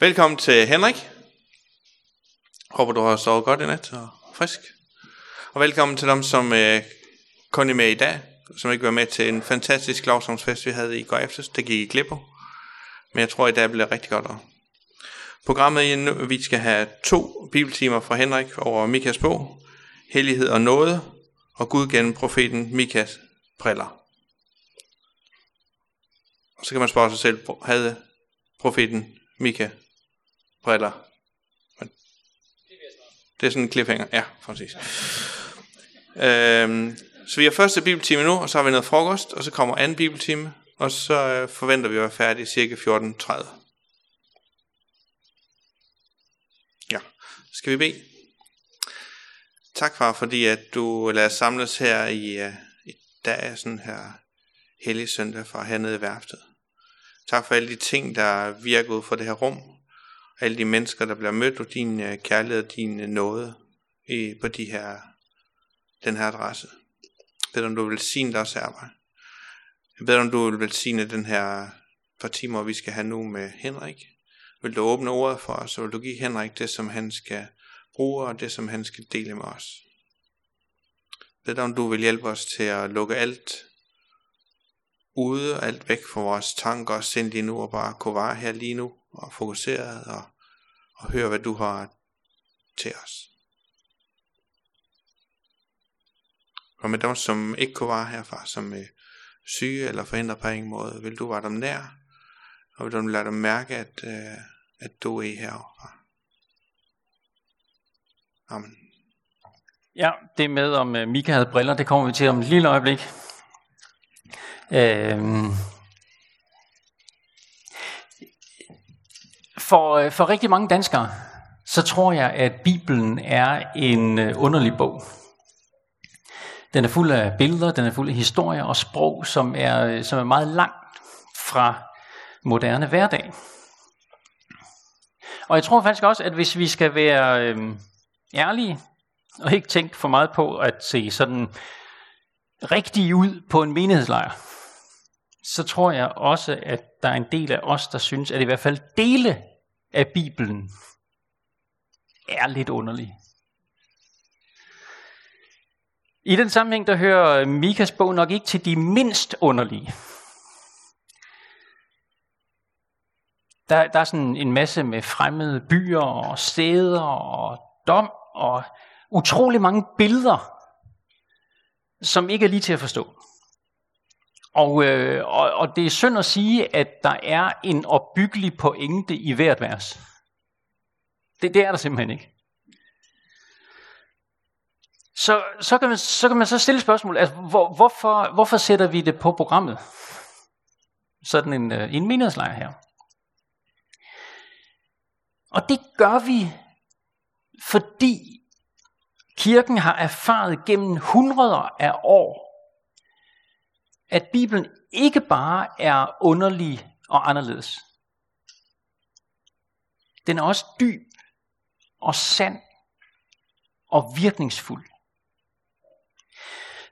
Velkommen til Henrik. Håber du har sovet godt i nat og frisk. Og velkommen til dem, som øh, kun er med i dag, som ikke var med til en fantastisk lovsomsfest, vi havde i går aftes. Det gik i glip Men jeg tror, i dag bliver rigtig godt. Programmet er nu, vi skal have to bibeltimer fra Henrik over Mikas bog, Hellighed og Nåde, og Gud gennem profeten Mikas briller. Og så kan man spørge sig selv, havde profeten Mika briller? Det er sådan en cliffhanger. Ja, præcis. Øhm, så vi har første bibeltime nu, og så har vi noget frokost, og så kommer anden bibeltime, og så øh, forventer vi at være færdige cirka 14.30. Ja, skal vi bede? Tak far, fordi at du lader os samles her i, uh, i dag, sådan her hellig søndag fra hernede i værftet. Tak for alle de ting, der virker ud for det her rum. Alle de mennesker, der bliver mødt, og din øh, kærlighed og din øh, nåde i, på de her, den her adresse. Jeg beder om du vil sige deres arbejde. Jeg beder om du vil velsigne den her par timer, vi skal have nu med Henrik. Vil du åbne ordet for os, og vil du give Henrik det, som han skal bruge, og det, som han skal dele med os. Jeg beder om du vil hjælpe os til at lukke alt ude, alt væk fra vores tanker og sind lige nu, og bare kunne være her lige nu, og fokuseret, og, og høre, hvad du har til os. Og med dem, som ikke kunne være herfra, som er syge eller forhindret på ingen måde, vil du være dem nær, og vil du lade dem mærke, at, øh, at du er herovre. Amen. Ja, det med om øh, Mika havde briller, det kommer vi til om et lille øjeblik. Øhm. For, øh, for rigtig mange danskere, så tror jeg, at Bibelen er en øh, underlig bog. Den er fuld af billeder, den er fuld af historier og sprog, som er, øh, som er meget langt fra moderne hverdag. Og jeg tror faktisk også, at hvis vi skal være øh, ærlige, og ikke tænke for meget på at se sådan rigtig ud på en menighedslejr, så tror jeg også, at der er en del af os, der synes, at i hvert fald dele af Bibelen er lidt underlig. I den sammenhæng, der hører Mikas bog nok ikke til de mindst underlige. Der, der er sådan en masse med fremmede byer og steder og dom og utrolig mange billeder, som ikke er lige til at forstå. Og, øh, og, og det er synd at sige, at der er en opbyggelig pointe i hvert vers. Det, det er der simpelthen ikke. Så, så, kan man, så kan man så stille spørgsmål, altså, hvor, hvorfor, hvorfor sætter vi det på programmet? Sådan en, øh, en menighedslejr her. Og det gør vi, fordi kirken har erfaret gennem hundreder af år, at Bibelen ikke bare er underlig og anderledes. Den er også dyb og sand og virkningsfuld.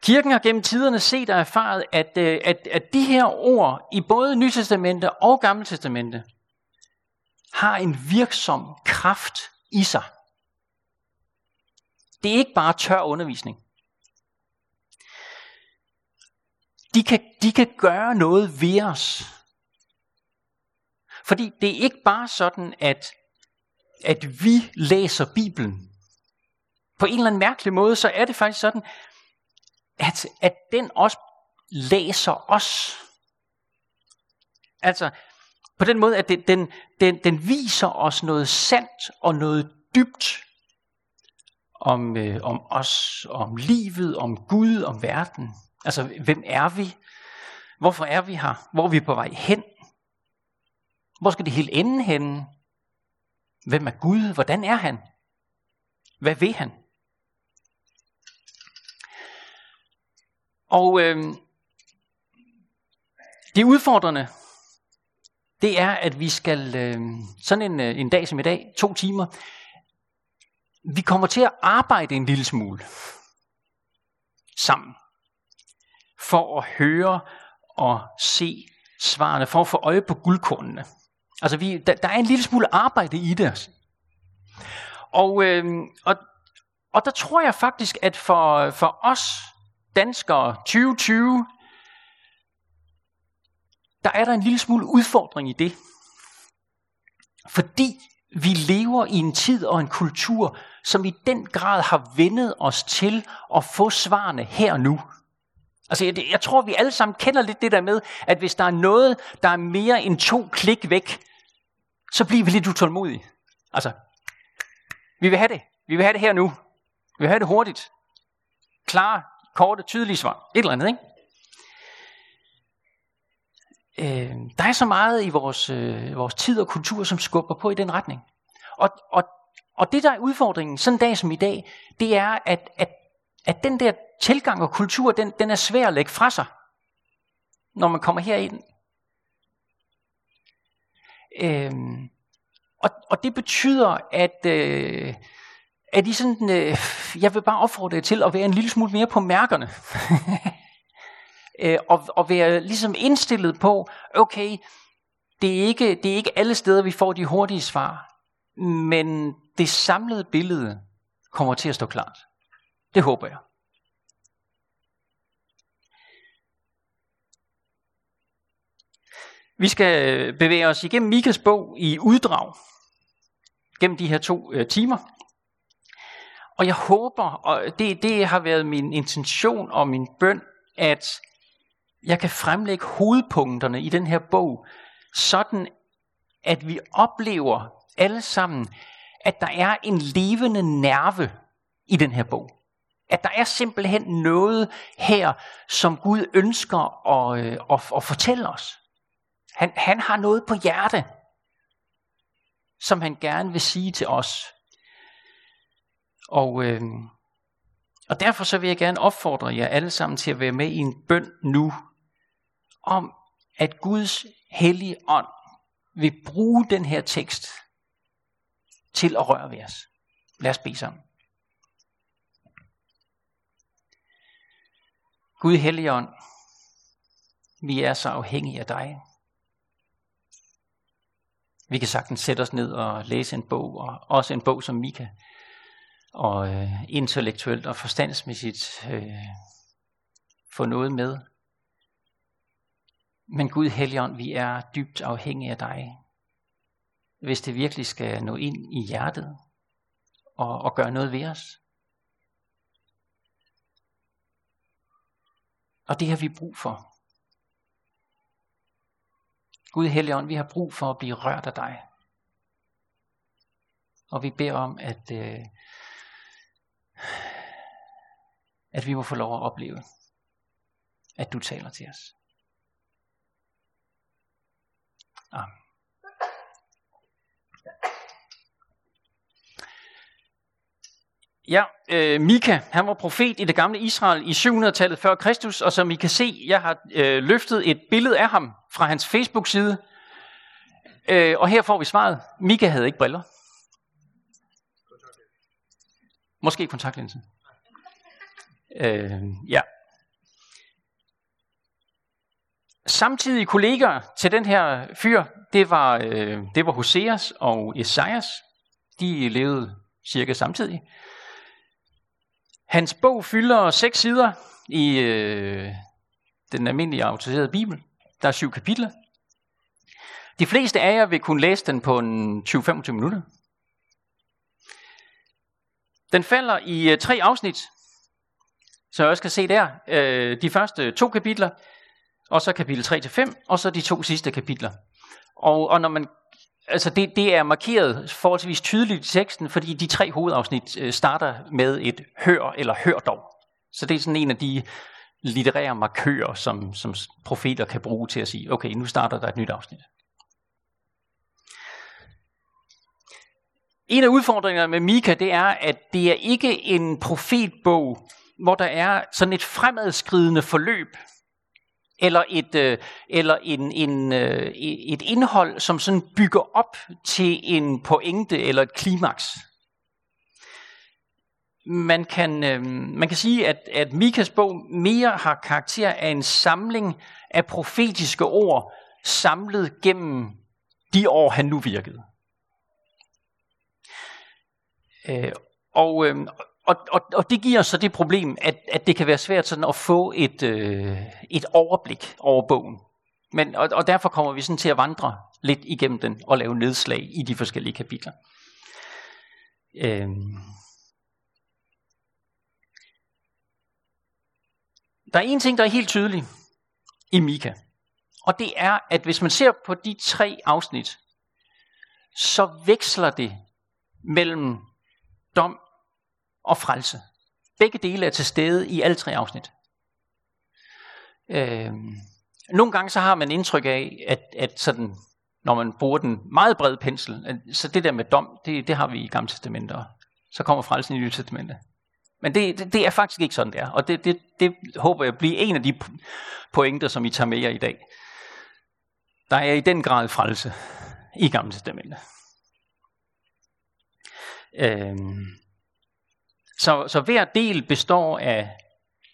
Kirken har gennem tiderne set og erfaret, at, øh, at, at de her ord i både Nytestamentet og Gamle Testamente har en virksom kraft i sig. Det er ikke bare tør undervisning. De kan, de kan gøre noget ved os. Fordi det er ikke bare sådan, at, at vi læser Bibelen. På en eller anden mærkelig måde, så er det faktisk sådan, at, at den også læser os. Altså, på den måde, at den, den, den, den viser os noget sandt og noget dybt om, øh, om os, om livet, om Gud, om verden. Altså, hvem er vi? Hvorfor er vi her? Hvor er vi på vej hen? Hvor skal det hele ende henne? Hvem er Gud? Hvordan er han? Hvad vil han? Og øh, det udfordrende, det er, at vi skal, øh, sådan en, øh, en dag som i dag, to timer, vi kommer til at arbejde en lille smule sammen, for at høre og se svarene, for at få øje på guldkornene. Altså, vi, der, der er en lille smule arbejde i det. Og, øh, og, og der tror jeg faktisk, at for, for os danskere 2020, der er der en lille smule udfordring i det. Fordi vi lever i en tid og en kultur, som i den grad har vendet os til at få svarene her og nu. Altså, jeg, jeg tror, vi alle sammen kender lidt det der med, at hvis der er noget, der er mere end to klik væk, så bliver vi lidt utålmodige. Altså, vi vil have det. Vi vil have det her nu. Vi vil have det hurtigt. Klare, korte, tydelige svar. Et eller andet, ikke? Øh, der er så meget i vores, øh, vores tid og kultur, som skubber på i den retning. Og, og, og det, der er udfordringen sådan en dag som i dag, det er, at, at, at den der tilgang og kultur, den, den er svær at lægge fra sig, når man kommer herind. Øhm, og, og det betyder, at, øh, at I sådan, øh, jeg vil bare opfordre jer til at være en lille smule mere på mærkerne. øh, og, og være ligesom indstillet på, okay, det er, ikke, det er ikke alle steder, vi får de hurtige svar, men det samlede billede kommer til at stå klart. Det håber jeg. Vi skal øh, bevæge os igennem Mikas bog i uddrag gennem de her to øh, timer. Og jeg håber, og det, det har været min intention og min bøn, at jeg kan fremlægge hovedpunkterne i den her bog, sådan at vi oplever alle sammen, at der er en levende nerve i den her bog. At der er simpelthen noget her, som Gud ønsker at, øh, at, at fortælle os. Han, han har noget på hjerte, som han gerne vil sige til os. Og, øh, og derfor så vil jeg gerne opfordre jer alle sammen til at være med i en bøn nu, om at Guds hellige ånd vil bruge den her tekst til at røre ved os. Lad os bede sammen. Gud Helligånd, vi er så afhængige af dig. Vi kan sagtens sætte os ned og læse en bog, og også en bog som Mika, og øh, intellektuelt og forstandsmæssigt øh, få noget med. Men Gud Helligånd, vi er dybt afhængige af dig. Hvis det virkelig skal nå ind i hjertet og, og gøre noget ved os. Og det har vi brug for. Gud Helligånd, vi har brug for at blive rørt af dig. Og vi beder om, at, øh, at vi må få lov at opleve, at du taler til os. Amen. Ja, øh, Mika, han var profet i det gamle Israel i 700-tallet før Kristus, og som I kan se, jeg har øh, løftet et billede af ham fra hans Facebook-side. Øh, og her får vi svaret. Mika havde ikke briller. Måske kontaktlinsen. Øh, ja. Samtidige kollegaer til den her fyr, det var, øh, det var Hoseas og Esajas. De levede cirka samtidig. Hans bog fylder seks sider i øh, den almindelige autoriserede bibel. Der er syv kapitler. De fleste af jer vil kunne læse den på en 20-25 minutter. Den falder i øh, tre afsnit, så jeg også kan se der. Øh, de første to kapitler, og så kapitel 3-5, og så de to sidste kapitler. Og, og når man altså det, det er markeret forholdsvis tydeligt i teksten, fordi de tre hovedafsnit øh, starter med et hør eller hør dog. Så det er sådan en af de litterære markører, som, som profeter kan bruge til at sige, okay, nu starter der et nyt afsnit. En af udfordringerne med Mika, det er, at det er ikke en profetbog, hvor der er sådan et fremadskridende forløb, eller et, øh, eller en, en, øh, et indhold, som sådan bygger op til en pointe eller et klimaks. Man kan, øh, man kan sige, at, at Mikas bog mere har karakter af en samling af profetiske ord, samlet gennem de år, han nu virkede. Og, og, og, og det giver så det problem, at, at det kan være svært sådan at få et, øh, et overblik over bogen. Men, og, og derfor kommer vi sådan til at vandre lidt igennem den og lave nedslag i de forskellige kapitler. Øh, der er en ting, der er helt tydelig i Mika. Og det er, at hvis man ser på de tre afsnit, så veksler det mellem dom og frelse. Begge dele er til stede i alle tre afsnit. Øh, nogle gange så har man indtryk af, at, at sådan, når man bruger den meget brede pensel, så det der med dom, det, det har vi i Gamle Testamentet, så kommer frelsen i Nye Testamentet. Men det, det, det er faktisk ikke sådan, det er. Og det, det, det håber jeg bliver en af de pointer, som I tager med jer i dag. Der er i den grad frelse i Gamle Testamentet. Øhm, så, så hver del består af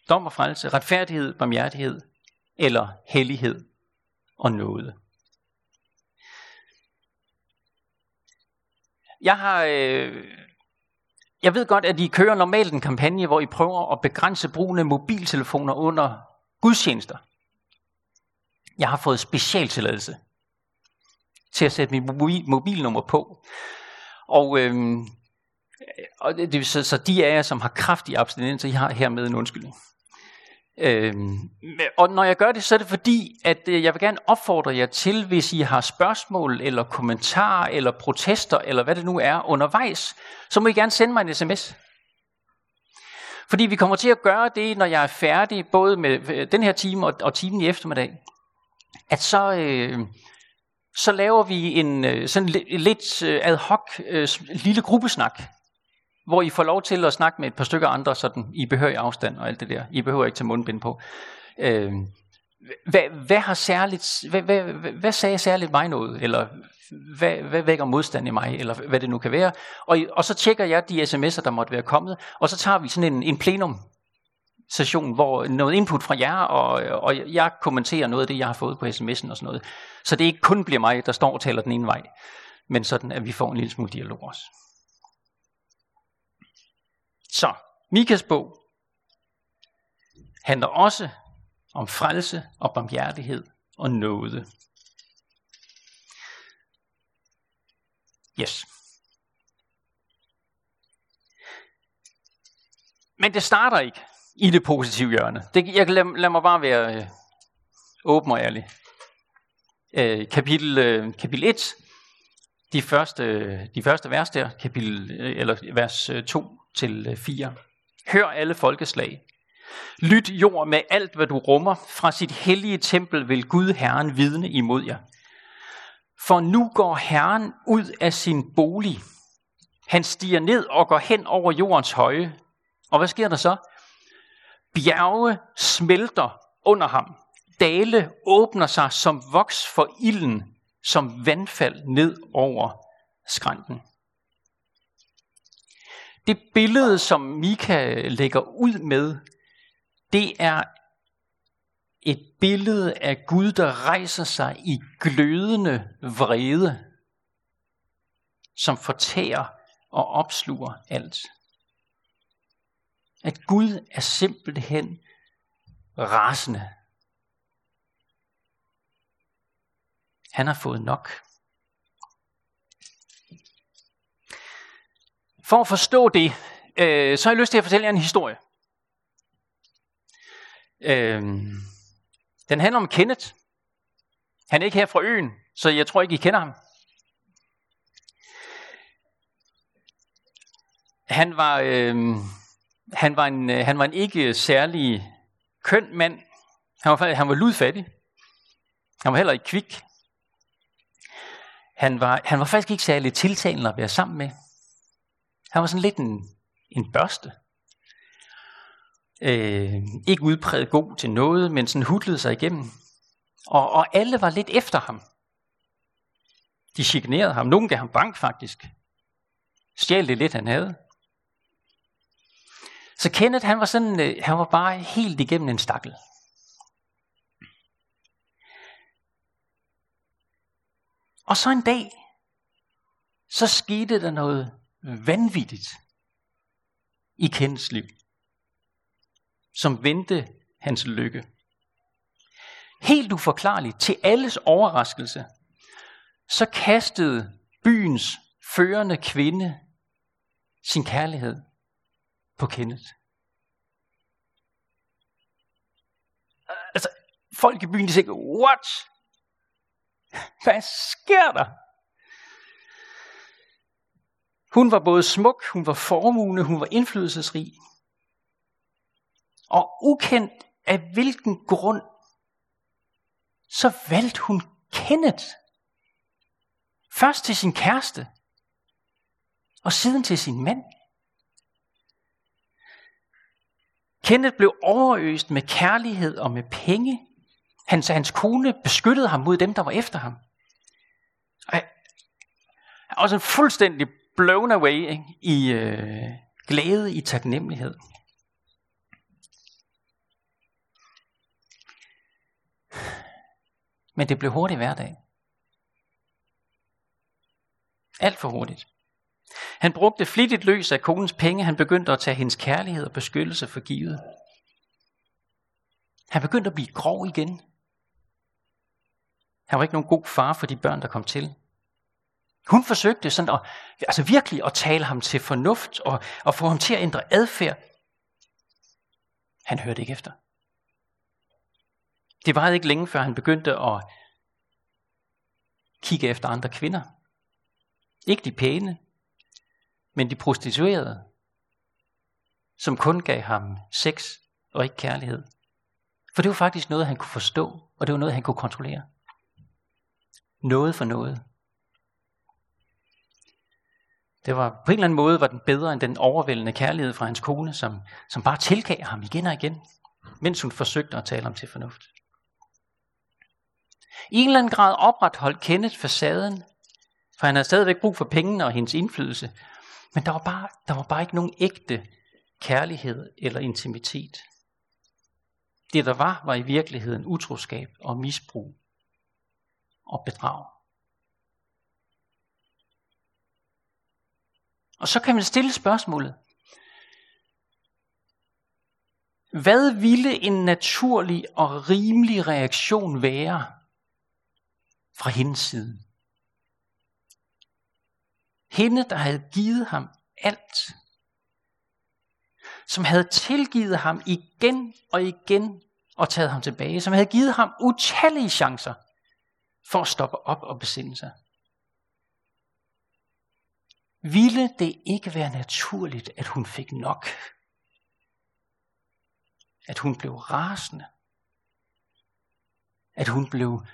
dom og frelse, retfærdighed, barmhjertighed eller hellighed og nåde. Jeg har, øh, jeg ved godt, at I kører normalt en kampagne, hvor I prøver at begrænse brugen af mobiltelefoner under gudstjenester. Jeg har fået specialtilladelse til at sætte mit mobilnummer på. Og øh, og det, det, så, så de af jer, som har kraftig abstinenser, I har hermed en undskyldning. Øhm, og når jeg gør det, så er det fordi, at øh, jeg vil gerne opfordre jer til, hvis I har spørgsmål, eller kommentarer, eller protester, eller hvad det nu er undervejs, så må I gerne sende mig en sms. Fordi vi kommer til at gøre det, når jeg er færdig, både med øh, den her time og, og timen i eftermiddag, at så, øh, så laver vi en øh, sådan lidt ad hoc øh, lille gruppesnak, hvor I får lov til at snakke med et par stykker andre, sådan i behørig afstand og alt det der. I behøver ikke tage mundbind på. Øh, hvad, hvad, har særligt, hvad, hvad, hvad, hvad sagde særligt mig noget? Eller hvad, hvad vækker modstand i mig? Eller hvad det nu kan være. Og, og så tjekker jeg de sms'er, der måtte være kommet. Og så tager vi sådan en, en plenum session, hvor noget input fra jer, og, og jeg kommenterer noget af det, jeg har fået på sms'en og sådan noget. Så det ikke kun bliver mig, der står og taler den ene vej, men sådan, at vi får en lille smule dialog også. Så, Mikas bog handler også om frelse og barmhjertighed og nåde. Yes. Men det starter ikke i det positive hjørne. Det, jeg lad, lad mig bare være øh, åben og ærlig. Øh, kapitel, øh, kapitel 1, de første, øh, de første vers der, kapitel, øh, eller vers øh, 2 til øh, 4. Hør alle folkeslag. Lyt jord med alt, hvad du rummer. Fra sit hellige tempel vil Gud Herren vidne imod jer. For nu går Herren ud af sin bolig. Han stiger ned og går hen over jordens høje. Og hvad sker der så? Bjerge smelter under ham. Dale åbner sig som voks for ilden, som vandfald ned over skrænten. Det billede, som Mika lægger ud med, det er et billede af Gud, der rejser sig i glødende vrede, som fortærer og opsluger alt. At Gud er simpelthen rasende. Han har fået nok. For at forstå det, øh, så har jeg lyst til at fortælle jer en historie. Øh, den handler om Kenneth. Han er ikke her fra øen, så jeg tror ikke, I kender ham. Han var, øh, han var, en, øh, han var en ikke særlig køn mand. Han var, han var ludfattig. Han var heller ikke kvik. Han var, han var faktisk ikke særlig tiltalende at være sammen med. Han var sådan lidt en, en børste. Øh, ikke udpræget god til noget, men sådan hudlede sig igennem. Og, og alle var lidt efter ham. De chikanerede ham. Nogen gav ham bank faktisk. Stjal det lidt, han havde. Så Kenneth, han var, sådan, øh, han var bare helt igennem en stakkel. Og så en dag, så skete der noget vanvittigt i Kens liv, som vendte hans lykke. Helt uforklarligt, til alles overraskelse, så kastede byens førende kvinde sin kærlighed på Kenneth. Altså, folk i byen, de siger, what? Hvad sker der? Hun var både smuk, hun var formugende, hun var indflydelsesrig. Og ukendt af hvilken grund, så valgte hun Kenneth. Først til sin kæreste, og siden til sin mand. Kenneth blev overøst med kærlighed og med penge. Hans, hans kone beskyttede ham mod dem, der var efter ham. Og også en fuldstændig blown away ikke? i øh, glæde, i taknemmelighed. Men det blev hurtigt hverdag. Alt for hurtigt. Han brugte flittigt løs af konens penge. Han begyndte at tage hendes kærlighed og beskyttelse for givet. Han begyndte at blive grov igen. Han var ikke nogen god far for de børn, der kom til. Hun forsøgte sådan at, altså virkelig at tale ham til fornuft og, og få ham til at ændre adfærd. Han hørte ikke efter. Det var ikke længe før han begyndte at kigge efter andre kvinder. Ikke de pæne, men de prostituerede, som kun gav ham sex og ikke kærlighed. For det var faktisk noget, han kunne forstå, og det var noget, han kunne kontrollere. Noget for noget. Det var på en eller anden måde var den bedre end den overvældende kærlighed fra hans kone, som, som bare tilgav ham igen og igen, mens hun forsøgte at tale ham til fornuft. I en eller anden grad opretholdt Kenneth facaden, for han havde stadigvæk brug for pengene og hendes indflydelse, men der var bare, der var bare ikke nogen ægte kærlighed eller intimitet. Det der var, var i virkeligheden utroskab og misbrug og bedrag. Og så kan man stille spørgsmålet. Hvad ville en naturlig og rimelig reaktion være fra hendes side? Hende, der havde givet ham alt. Som havde tilgivet ham igen og igen og taget ham tilbage. Som havde givet ham utallige chancer for at stoppe op og besinde sig. Ville det ikke være naturligt, at hun fik nok? At hun blev rasende? At hun blev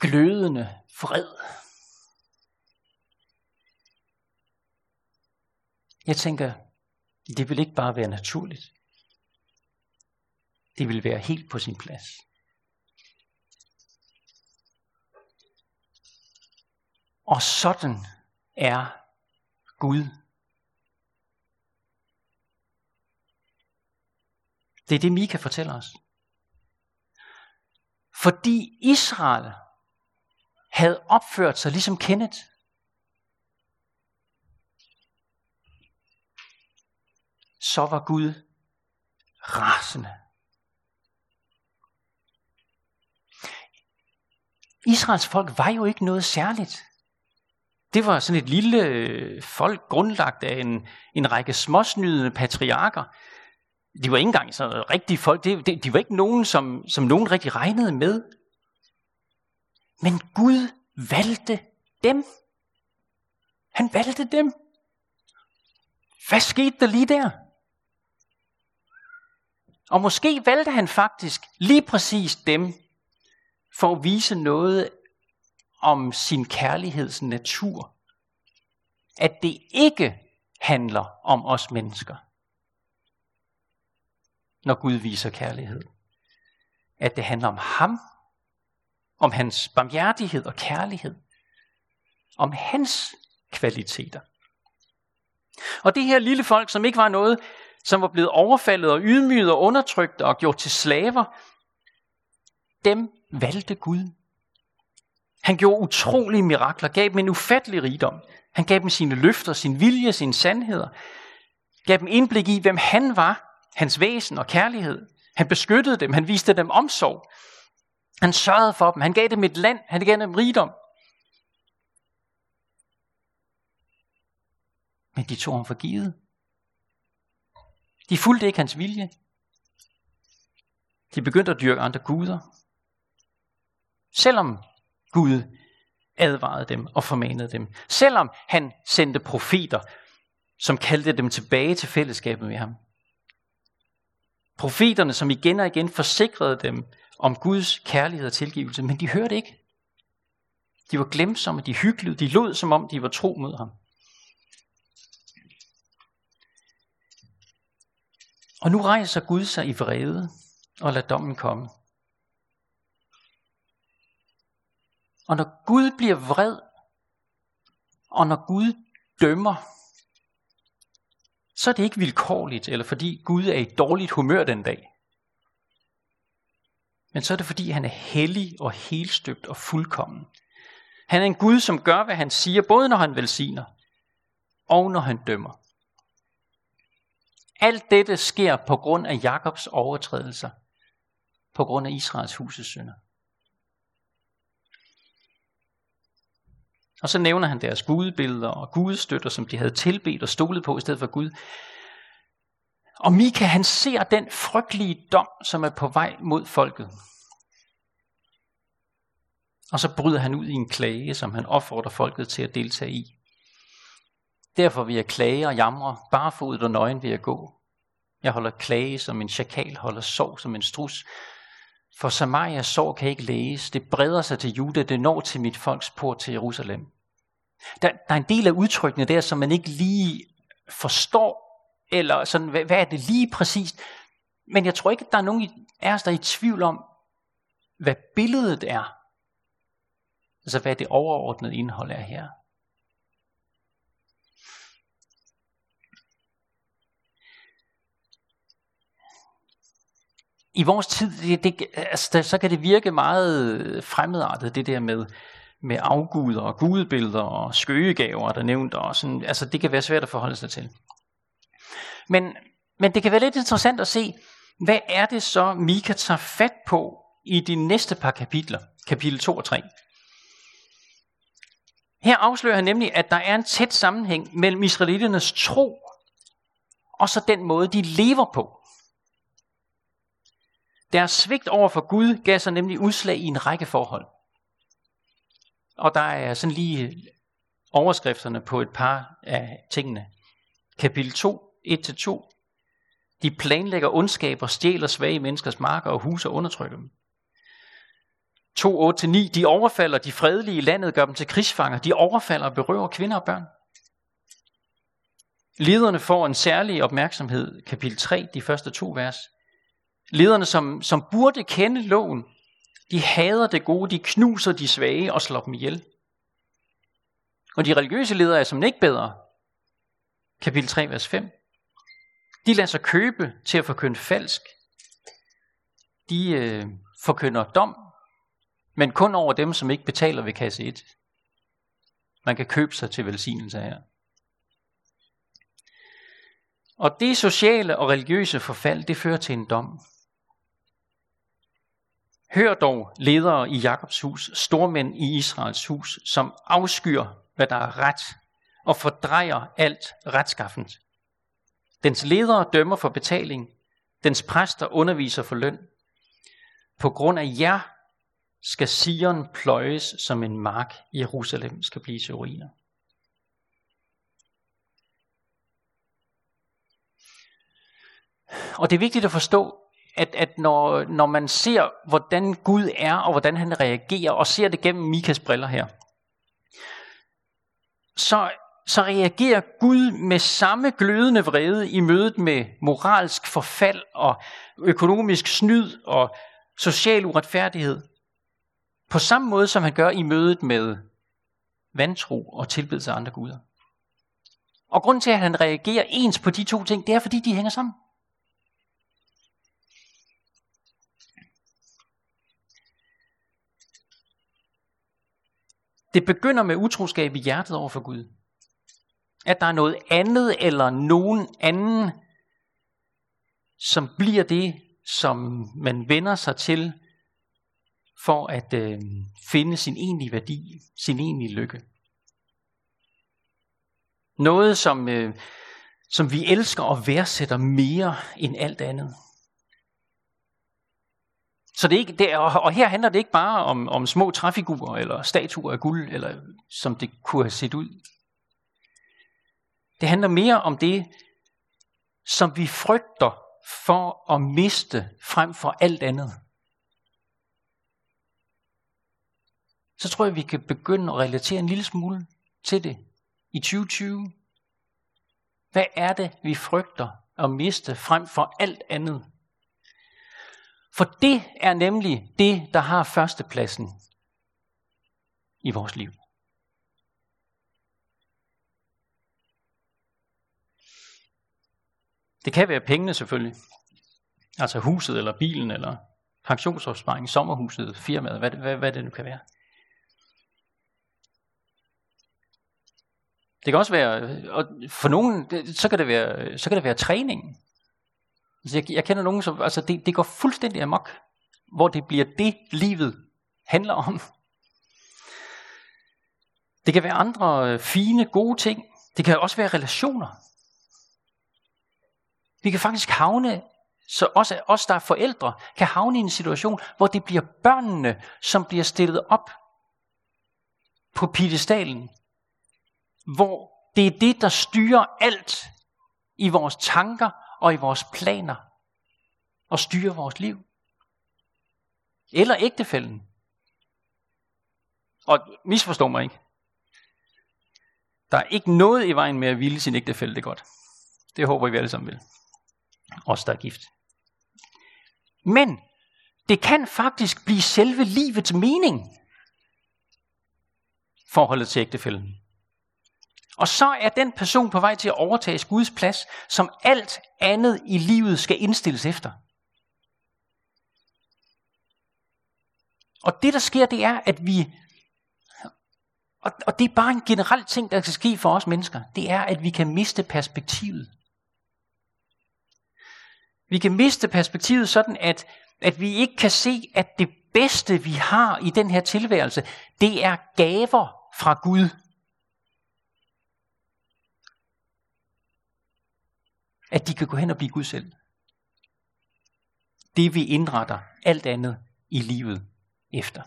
glødende vred? Jeg tænker, det vil ikke bare være naturligt. Det vil være helt på sin plads. Og sådan er Gud. Det er det, Mika fortæller os. Fordi Israel havde opført sig ligesom Kenneth, så var Gud rasende. Israels folk var jo ikke noget særligt. Det var sådan et lille øh, folk grundlagt af en, en række småsnydende patriarker. De var ikke engang så rigtige folk. De, de, de var ikke nogen, som, som nogen rigtig regnede med. Men Gud valgte dem. Han valgte dem. Hvad skete der lige der? Og måske valgte han faktisk lige præcis dem, for at vise noget om sin kærligheds natur. At det ikke handler om os mennesker, når Gud viser kærlighed. At det handler om ham, om hans barmhjertighed og kærlighed, om hans kvaliteter. Og det her lille folk, som ikke var noget, som var blevet overfaldet og ydmyget og undertrykt og gjort til slaver, dem valgte Gud. Han gjorde utrolige mirakler, gav dem en ufattelig rigdom. Han gav dem sine løfter, sin vilje, sine sandheder. Gav dem indblik i, hvem han var, hans væsen og kærlighed. Han beskyttede dem, han viste dem omsorg. Han sørgede for dem, han gav dem et land, han gav dem rigdom. Men de tog ham for givet. De fulgte ikke hans vilje. De begyndte at dyrke andre guder. Selvom Gud advarede dem og formanede dem. Selvom han sendte profeter, som kaldte dem tilbage til fællesskabet med ham. Profeterne, som igen og igen forsikrede dem om Guds kærlighed og tilgivelse, men de hørte ikke. De var glemsomme, de hyggede, de lod som om de var tro mod ham. Og nu rejser Gud sig i vrede og lader dommen komme. Og når Gud bliver vred, og når Gud dømmer, så er det ikke vilkårligt, eller fordi Gud er i dårligt humør den dag. Men så er det fordi, han er hellig og helstøbt og fuldkommen. Han er en Gud, som gør, hvad han siger, både når han velsigner og når han dømmer. Alt dette sker på grund af Jakobs overtrædelser, på grund af Israels husets synder. Og så nævner han deres gudebilleder og gudstøtter, som de havde tilbedt og stolet på i stedet for Gud. Og Mika han ser den frygtelige dom, som er på vej mod folket. Og så bryder han ud i en klage, som han opfordrer folket til at deltage i. Derfor vil jeg klage og jamre, barefodet og nøgen vil jeg gå. Jeg holder klage som en chakal, holder sorg som en strus. For Samarias sorg kan ikke læges. Det breder sig til Juda, det når til mit folks port til Jerusalem. Der, der er en del af udtrykkene der, som man ikke lige forstår, eller sådan, hvad, hvad er det lige præcist? Men jeg tror ikke, at der er nogen af os, der er i tvivl om, hvad billedet er. Altså hvad det overordnede indhold er her. I vores tid, det, det, altså, så kan det virke meget fremmedartet, det der med, med afguder og gudebilleder og skøgegaver, der nævnt, og sådan, altså det kan være svært at forholde sig til. Men, men det kan være lidt interessant at se, hvad er det så, Mika tager fat på i de næste par kapitler, kapitel 2 og 3. Her afslører han nemlig, at der er en tæt sammenhæng mellem israelitternes tro og så den måde, de lever på. Deres svigt over for Gud gav sig nemlig udslag i en række forhold. Og der er sådan lige øh, overskrifterne på et par af tingene. Kapitel 2, 1-2. De planlægger ondskab og stjæler svage menneskers marker og huse og undertrykker dem. 2, 8-9. De overfalder de fredelige i landet, gør dem til krigsfanger. De overfalder og berøver kvinder og børn. Lederne får en særlig opmærksomhed, kapitel 3, de første to vers. Lederne, som, som burde kende loven, de hader det gode, de knuser de svage og slår dem ihjel. Og de religiøse ledere er som ikke bedre. Kapitel 3, vers 5. De lader sig købe til at forkynde falsk. De øh, forkynder dom, men kun over dem, som ikke betaler ved kasse 1. Man kan købe sig til velsignelse her. Og det sociale og religiøse forfald, det fører til en dom. Hør dog ledere i Jakobs hus, stormænd i Israels hus, som afskyr, hvad der er ret, og fordrejer alt retskaffent. Dens ledere dømmer for betaling, dens præster underviser for løn. På grund af jer skal Sion pløjes som en mark, Jerusalem skal blive til ruiner. Og det er vigtigt at forstå, at, at når, når man ser, hvordan Gud er, og hvordan han reagerer, og ser det gennem Mikas briller her, så, så reagerer Gud med samme glødende vrede i mødet med moralsk forfald og økonomisk snyd og social uretfærdighed. På samme måde som han gør i mødet med vantro og tilbedelse af andre guder. Og grunden til, at han reagerer ens på de to ting, det er, fordi de hænger sammen. Det begynder med utroskab i hjertet over for Gud. At der er noget andet eller nogen anden, som bliver det, som man vender sig til for at øh, finde sin egentlige værdi, sin egentlige lykke. Noget, som, øh, som vi elsker og værdsætter mere end alt andet. Så det er ikke, det er, og her handler det ikke bare om, om små træfigurer eller statuer af guld, eller som det kunne have set ud. Det handler mere om det, som vi frygter for at miste frem for alt andet. Så tror jeg, vi kan begynde at relatere en lille smule til det i 2020. Hvad er det, vi frygter at miste frem for alt andet? For det er nemlig det, der har førstepladsen i vores liv. Det kan være pengene selvfølgelig. Altså huset, eller bilen, eller pensionsopsparing, sommerhuset, firmaet, hvad, hvad, hvad det nu kan være. Det kan også være, og for nogen, så kan det være, så kan det være træning. Altså jeg, jeg kender nogen, som, altså det, det går fuldstændig amok, hvor det bliver det, livet handler om. Det kan være andre øh, fine, gode ting. Det kan også være relationer. Vi kan faktisk havne, så også os, der er forældre, kan havne i en situation, hvor det bliver børnene, som bliver stillet op på piedestalen. Hvor det er det, der styrer alt i vores tanker og i vores planer. Og styrer vores liv. Eller ægtefælden. Og misforstå mig ikke. Der er ikke noget i vejen med at ville sin ægtefælde det godt. Det håber vi alle sammen vil os der er gift. Men det kan faktisk blive selve livets mening, forholdet til ægtefælden. Og så er den person på vej til at overtage Guds plads, som alt andet i livet skal indstilles efter. Og det der sker, det er, at vi, og det er bare en generel ting, der kan ske for os mennesker, det er, at vi kan miste perspektivet. Vi kan miste perspektivet sådan, at, at vi ikke kan se, at det bedste, vi har i den her tilværelse, det er gaver fra Gud. At de kan gå hen og blive Gud selv. Det vi indretter alt andet i livet efter.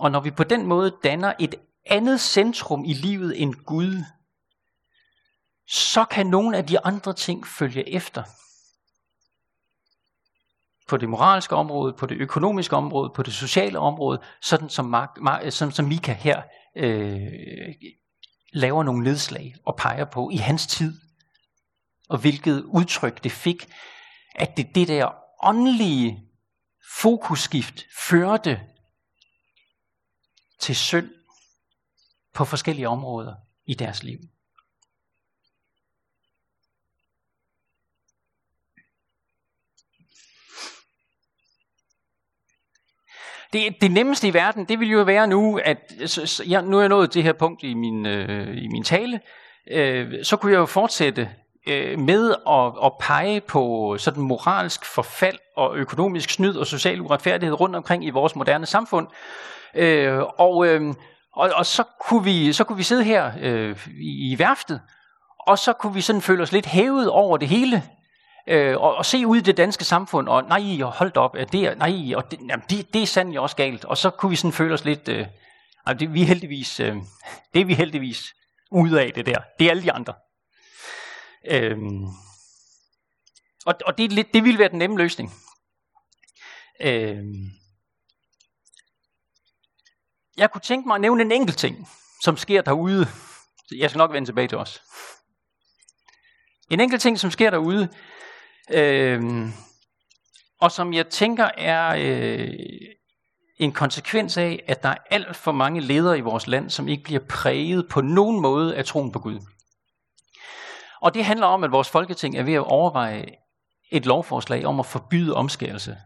Og når vi på den måde danner et andet centrum i livet end Gud, så kan nogle af de andre ting følge efter. På det moralske område, på det økonomiske område, på det sociale område, sådan som, Mark, Mark, sådan som Mika her øh, laver nogle nedslag og peger på i hans tid. Og hvilket udtryk det fik, at det, det der åndelige fokusskift førte til synd på forskellige områder i deres liv. Det, det nemmeste i verden, det vil jo være nu, at så, ja, nu er jeg nået til det her punkt i min, øh, i min tale, øh, så kunne jeg jo fortsætte øh, med at, at pege på sådan moralsk forfald og økonomisk snyd og social uretfærdighed rundt omkring i vores moderne samfund. Øh, og, øh, og, og så, kunne vi, så kunne vi sidde her øh, i, i værftet, og så kunne vi sådan føle os lidt hævet over det hele, øh, og, og se ud i det danske samfund, og nej, hold op, det er, nej, og det, jamen, det, det er sandelig også galt. Og så kunne vi sådan føle os lidt, øh, altså, det, vi heldigvis, øh, det er vi heldigvis ude af det der. Det er alle de andre. Øh, og og det, lidt, det ville være den nemme løsning. Øh, jeg kunne tænke mig at nævne en enkelt ting, som sker derude. Jeg skal nok vende tilbage til os. En enkelt ting, som sker derude, øh, og som jeg tænker er øh, en konsekvens af, at der er alt for mange ledere i vores land, som ikke bliver præget på nogen måde af troen på Gud. Og det handler om, at vores folketing er ved at overveje et lovforslag om at forbyde omskærelse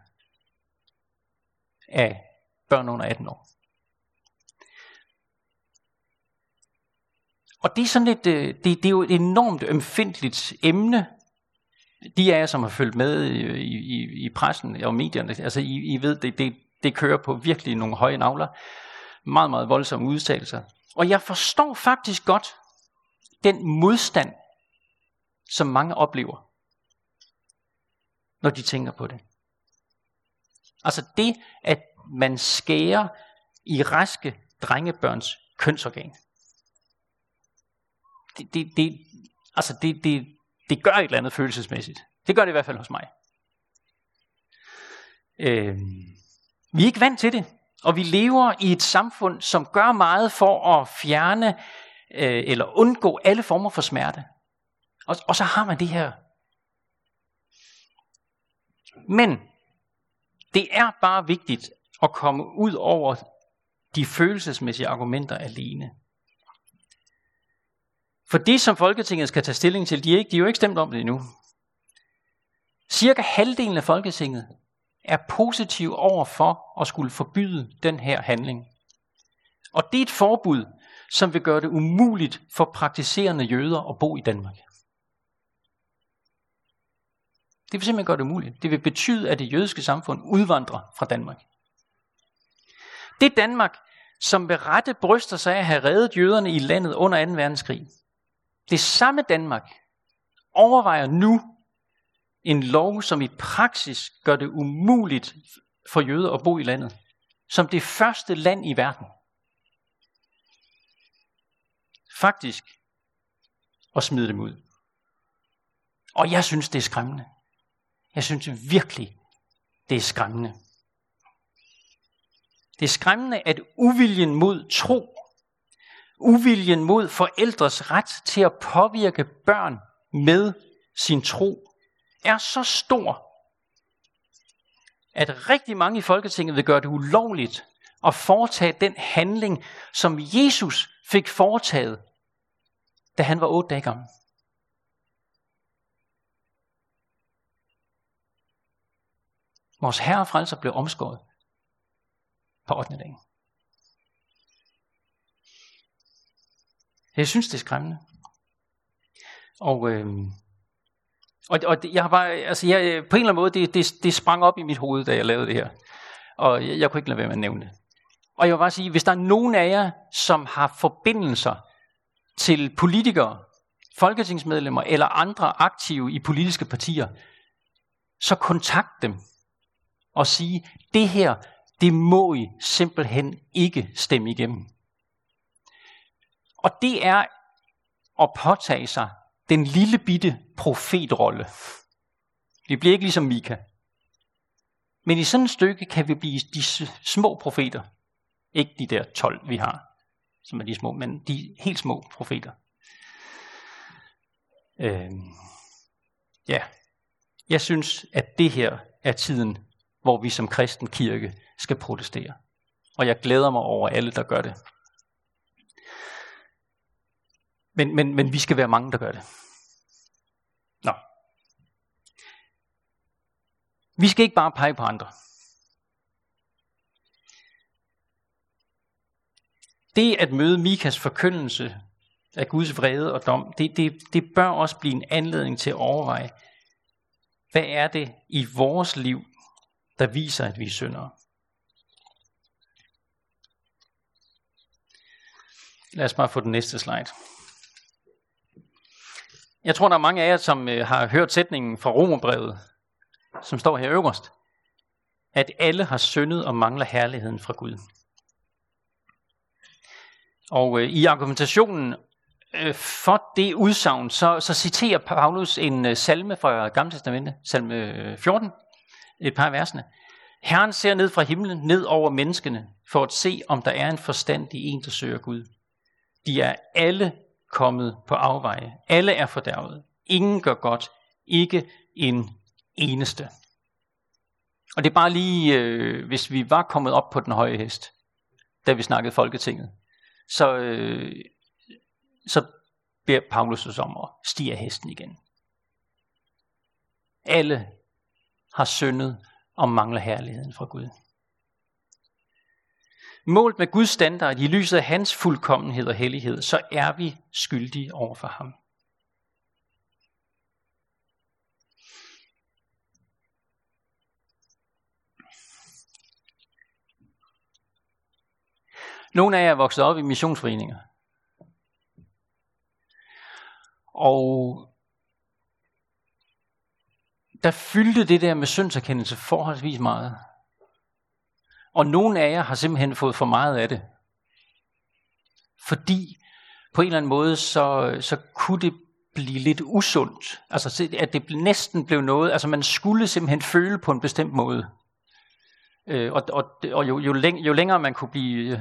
af børn under 18 år. Og det er sådan et, øh, det, det er jo et enormt ømfindtligt emne. De af jer, som har fulgt med i, i, i pressen og medierne, altså I, I ved, det, det, det kører på virkelig nogle høje navler. Meget, meget voldsomme udtalelser. Og jeg forstår faktisk godt den modstand, som mange oplever, når de tænker på det. Altså det, at man skærer i raske drengebørns kønsorgan det, det, det, altså det, det, det gør et eller andet følelsesmæssigt. Det gør det i hvert fald hos mig. Øh, vi er ikke vant til det, og vi lever i et samfund, som gør meget for at fjerne øh, eller undgå alle former for smerte. Og, og så har man det her. Men det er bare vigtigt at komme ud over de følelsesmæssige argumenter alene. For det, som Folketinget skal tage stilling til, de er, ikke, de er jo ikke stemt om det endnu. Cirka halvdelen af Folketinget er positiv over for at skulle forbyde den her handling. Og det er et forbud, som vil gøre det umuligt for praktiserende jøder at bo i Danmark. Det vil simpelthen gøre det umuligt. Det vil betyde, at det jødiske samfund udvandrer fra Danmark. Det Danmark, som ved rette bryster sig af at have reddet jøderne i landet under 2. verdenskrig, det samme Danmark overvejer nu en lov, som i praksis gør det umuligt for jøder at bo i landet. Som det første land i verden. Faktisk at smide dem ud. Og jeg synes, det er skræmmende. Jeg synes virkelig, det er skræmmende. Det er skræmmende, at uviljen mod tro Uviljen mod forældres ret til at påvirke børn med sin tro er så stor, at rigtig mange i Folketinget vil gøre det ulovligt at foretage den handling, som Jesus fik foretaget, da han var otte dage gammel. Vores herre frelser blev omskåret på 8. dagen. Jeg synes, det er skræmmende. Og, øh, og, og jeg har bare, altså jeg, øh, på en eller anden måde, det, det, det sprang op i mit hoved, da jeg lavede det her. Og jeg, jeg kunne ikke lade være med at nævne det. Og jeg vil bare sige, hvis der er nogen af jer, som har forbindelser til politikere, folketingsmedlemmer eller andre aktive i politiske partier, så kontakt dem og sige, det her, det må I simpelthen ikke stemme igennem. Og det er at påtage sig den lille bitte profetrolle. Vi bliver ikke ligesom Mika. Men i sådan et stykke kan vi blive de små profeter. Ikke de der 12, vi har, som er de små, men de helt små profeter. Øh, ja, jeg synes, at det her er tiden, hvor vi som kristen kirke skal protestere. Og jeg glæder mig over alle, der gør det. Men, men, men vi skal være mange, der gør det. Nå. Vi skal ikke bare pege på andre. Det at møde Mikas forkyndelse af Guds vrede og dom, det, det, det bør også blive en anledning til at overveje, hvad er det i vores liv, der viser, at vi er syndere? Lad os bare få den næste slide. Jeg tror, der er mange af jer, som øh, har hørt sætningen fra Romerbrevet, som står her øverst, at alle har syndet og mangler herligheden fra Gud. Og øh, i argumentationen øh, for det udsagn, så, så citerer Paulus en øh, salme fra Gamle Testamente, salme øh, 14, et par af versene. Herren ser ned fra himlen, ned over menneskene, for at se, om der er en forstandig en, der søger Gud. De er alle kommet på afveje. Alle er fordærvet. Ingen gør godt. Ikke en eneste. Og det er bare lige, øh, hvis vi var kommet op på den høje hest, da vi snakkede Folketinget, så, øh, så beder Paulus os om at stige af hesten igen. Alle har syndet og mangler herligheden fra Gud. Målt med Guds standard i lyset af hans fuldkommenhed og hellighed, så er vi skyldige over for ham. Nogle af jer er vokset op i missionsforeninger. Og der fyldte det der med syndserkendelse forholdsvis meget. Og nogle af jer har simpelthen fået for meget af det. Fordi på en eller anden måde, så, så kunne det blive lidt usundt. Altså at det næsten blev noget, altså man skulle simpelthen føle på en bestemt måde. Øh, og og, og jo, jo, læng, jo længere man kunne blive øh,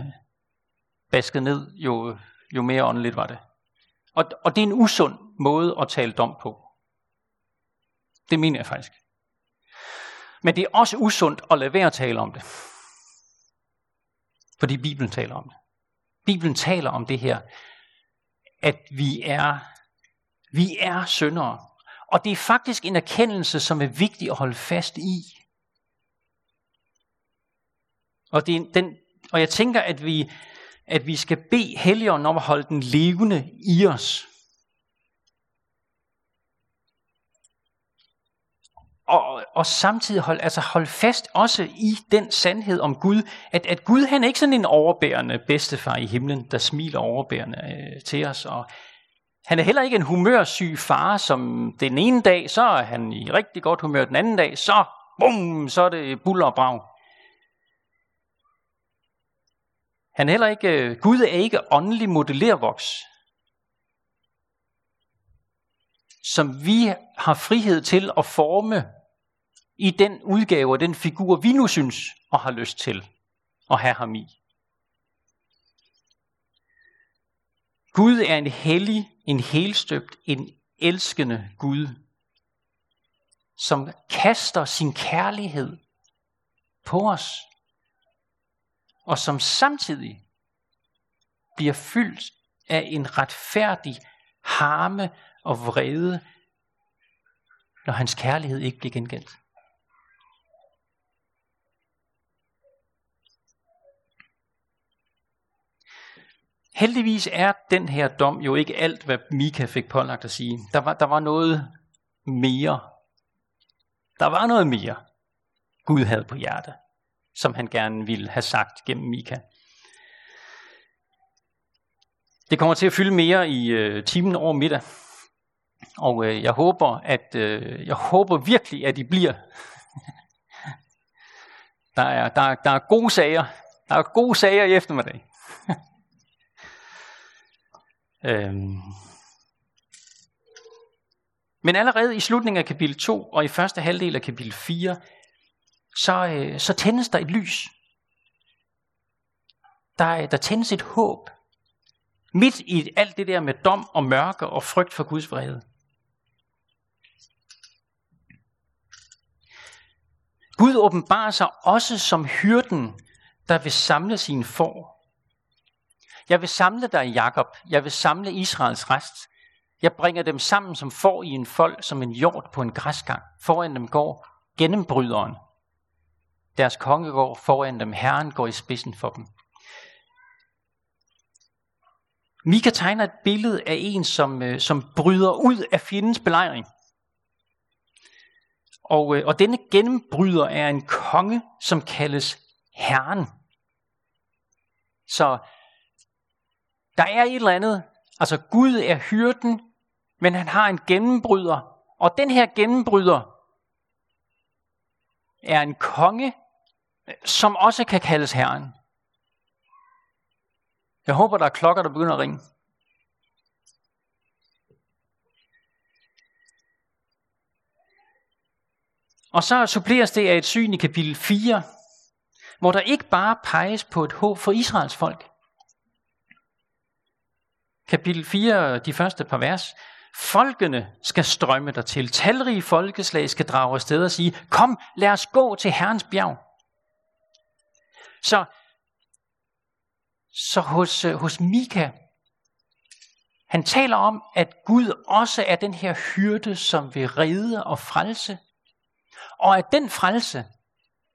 basket ned, jo, jo mere åndeligt var det. Og, og det er en usund måde at tale dom på. Det mener jeg faktisk. Men det er også usundt at lade være at tale om det. Fordi Bibelen taler om det. Bibelen taler om det her, at vi er, vi er syndere. Og det er faktisk en erkendelse, som er vigtig at holde fast i. Og, det er den, og jeg tænker, at vi, at vi skal bede Helligånden om at holde den levende i os. Og, og samtidig hold, altså hold fast også i den sandhed om Gud, at, at Gud han er ikke sådan en overbærende bedstefar i himlen, der smiler overbærende øh, til os. Og han er heller ikke en humørsyg far, som den ene dag, så er han i rigtig godt humør, den anden dag, så bum, så er det buller og brag. Han er heller ikke, øh, Gud er ikke åndelig modellervoks, som vi har frihed til at forme i den udgave og den figur, vi nu synes og har lyst til at have ham i. Gud er en hellig, en helstøbt, en elskende Gud, som kaster sin kærlighed på os, og som samtidig bliver fyldt af en retfærdig harme og vrede, når hans kærlighed ikke bliver gengældt. Heldigvis er den her dom jo ikke alt, hvad Mika fik pålagt at sige. Der var, der var noget mere. Der var noget mere, Gud havde på hjerte, som han gerne ville have sagt gennem Mika. Det kommer til at fylde mere i øh, timen over middag. Og øh, jeg håber, at øh, jeg håber virkelig, at I bliver. der, er, der, der er gode sager. Der er gode sager i eftermiddag øhm. Men allerede i slutningen af kapitel 2 og i første halvdel af kapitel 4, så, øh, så tændes der et lys. Der, øh, der tændes et håb. Midt i alt det der med dom og mørke og frygt for Guds vrede. Gud åbenbarer sig også som hyrden, der vil samle sine får. Jeg vil samle dig, Jakob. Jeg vil samle Israels rest. Jeg bringer dem sammen som får i en fold, som en hjort på en græsgang. Foran dem går gennembryderen. Deres konge går foran dem. Herren går i spidsen for dem. Mika tegner et billede af en, som, øh, som bryder ud af fjendens belejring. Og, øh, og denne gennembryder er en konge, som kaldes Herren. Så der er et eller andet, altså Gud er hyrden, men han har en gennembryder. Og den her gennembryder er en konge, som også kan kaldes Herren. Jeg håber, der er klokker, der begynder at ringe. Og så suppleres det af et syn i kapitel 4, hvor der ikke bare peges på et håb for Israels folk. Kapitel 4, de første par vers. Folkene skal strømme der til. Talrige folkeslag skal drage afsted og sige, kom, lad os gå til Herrens bjerg. Så, så hos, hos Mika, han taler om, at Gud også er den her hyrde, som vil redde og frelse. Og at den frelse,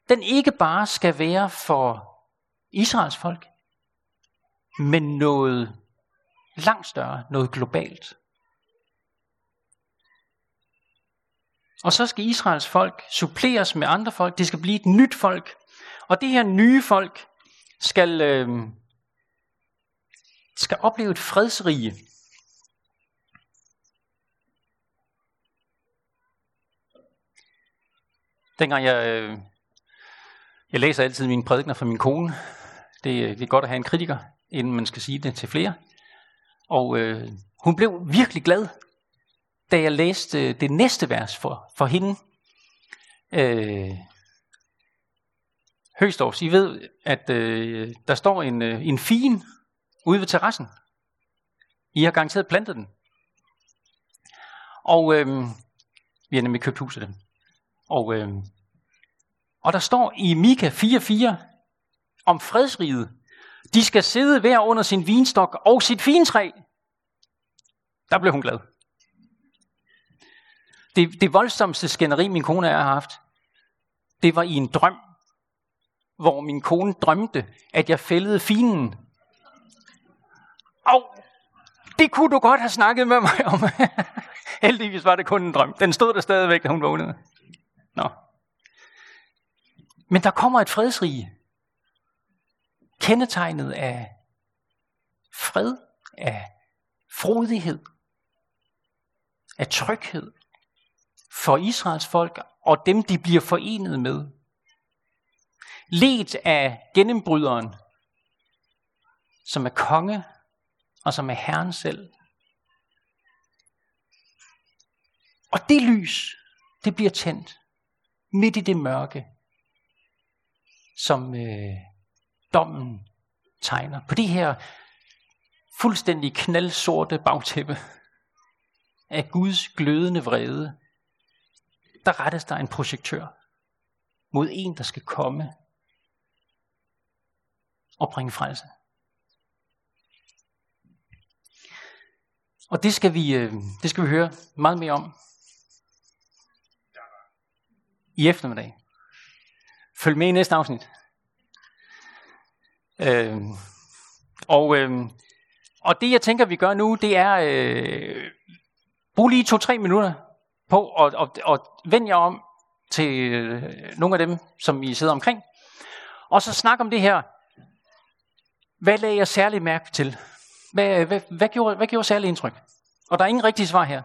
den ikke bare skal være for Israels folk, men noget langt større, noget globalt. Og så skal Israels folk suppleres med andre folk. Det skal blive et nyt folk. Og det her nye folk skal, øh, skal opleve et fredsrige. Dengang jeg, øh, jeg læser altid mine prædikner fra min kone. Det, øh, det er godt at have en kritiker, inden man skal sige det til flere. Og øh, hun blev virkelig glad, da jeg læste øh, det næste vers for, for hende. Øh, Høstovs, I ved, at øh, der står en, øh, en fin ude ved terrassen. I har garanteret plantet den. Og øh, vi har nemlig købt huset dem. Og, øh, og der står i Mika 4.4 om fredsriget. De skal sidde hver under sin vinstok og sit fintræ. Der blev hun glad. Det, det voldsomste skænderi, min kone og jeg har haft, det var i en drøm, hvor min kone drømte, at jeg fældede finen. Og det kunne du godt have snakket med mig om. Heldigvis var det kun en drøm. Den stod der stadigvæk, da hun vågnede. Nå. Men der kommer et fredsrige, kendetegnet af fred, af frodighed, af tryghed for Israels folk og dem, de bliver forenet med. Let af gennembryderen, som er konge og som er Herren selv. Og det lys, det bliver tændt midt i det mørke, som øh, dommen tegner. På det her fuldstændig knaldsorte bagtæppe af Guds glødende vrede, der rettes der en projektør mod en, der skal komme og bringe frelse. Og det skal vi, øh, det skal vi høre meget mere om i eftermiddag. Følg med i næste afsnit. Øh, og, øh, og det jeg tænker, vi gør nu, det er, øh, brug lige to-tre minutter på at, at, at vende jer om til øh, nogle af dem, som I sidder omkring. Og så snak om det her. Hvad lagde jeg særligt mærke til? Hvad, hvad, hvad, gjorde, hvad gjorde særligt indtryk? Og der er ingen rigtige svar her.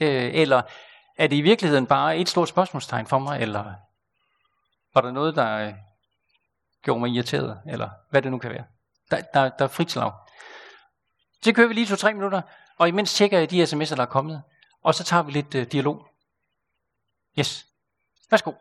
Øh, eller er det i virkeligheden bare et stort spørgsmålstegn for mig, eller var der noget, der øh, gjorde mig irriteret, eller hvad det nu kan være? Der, der, der er frit slag. Så kører vi lige to-tre minutter, og imens tjekker jeg de sms'er, der er kommet, og så tager vi lidt øh, dialog. Yes. Værsgo.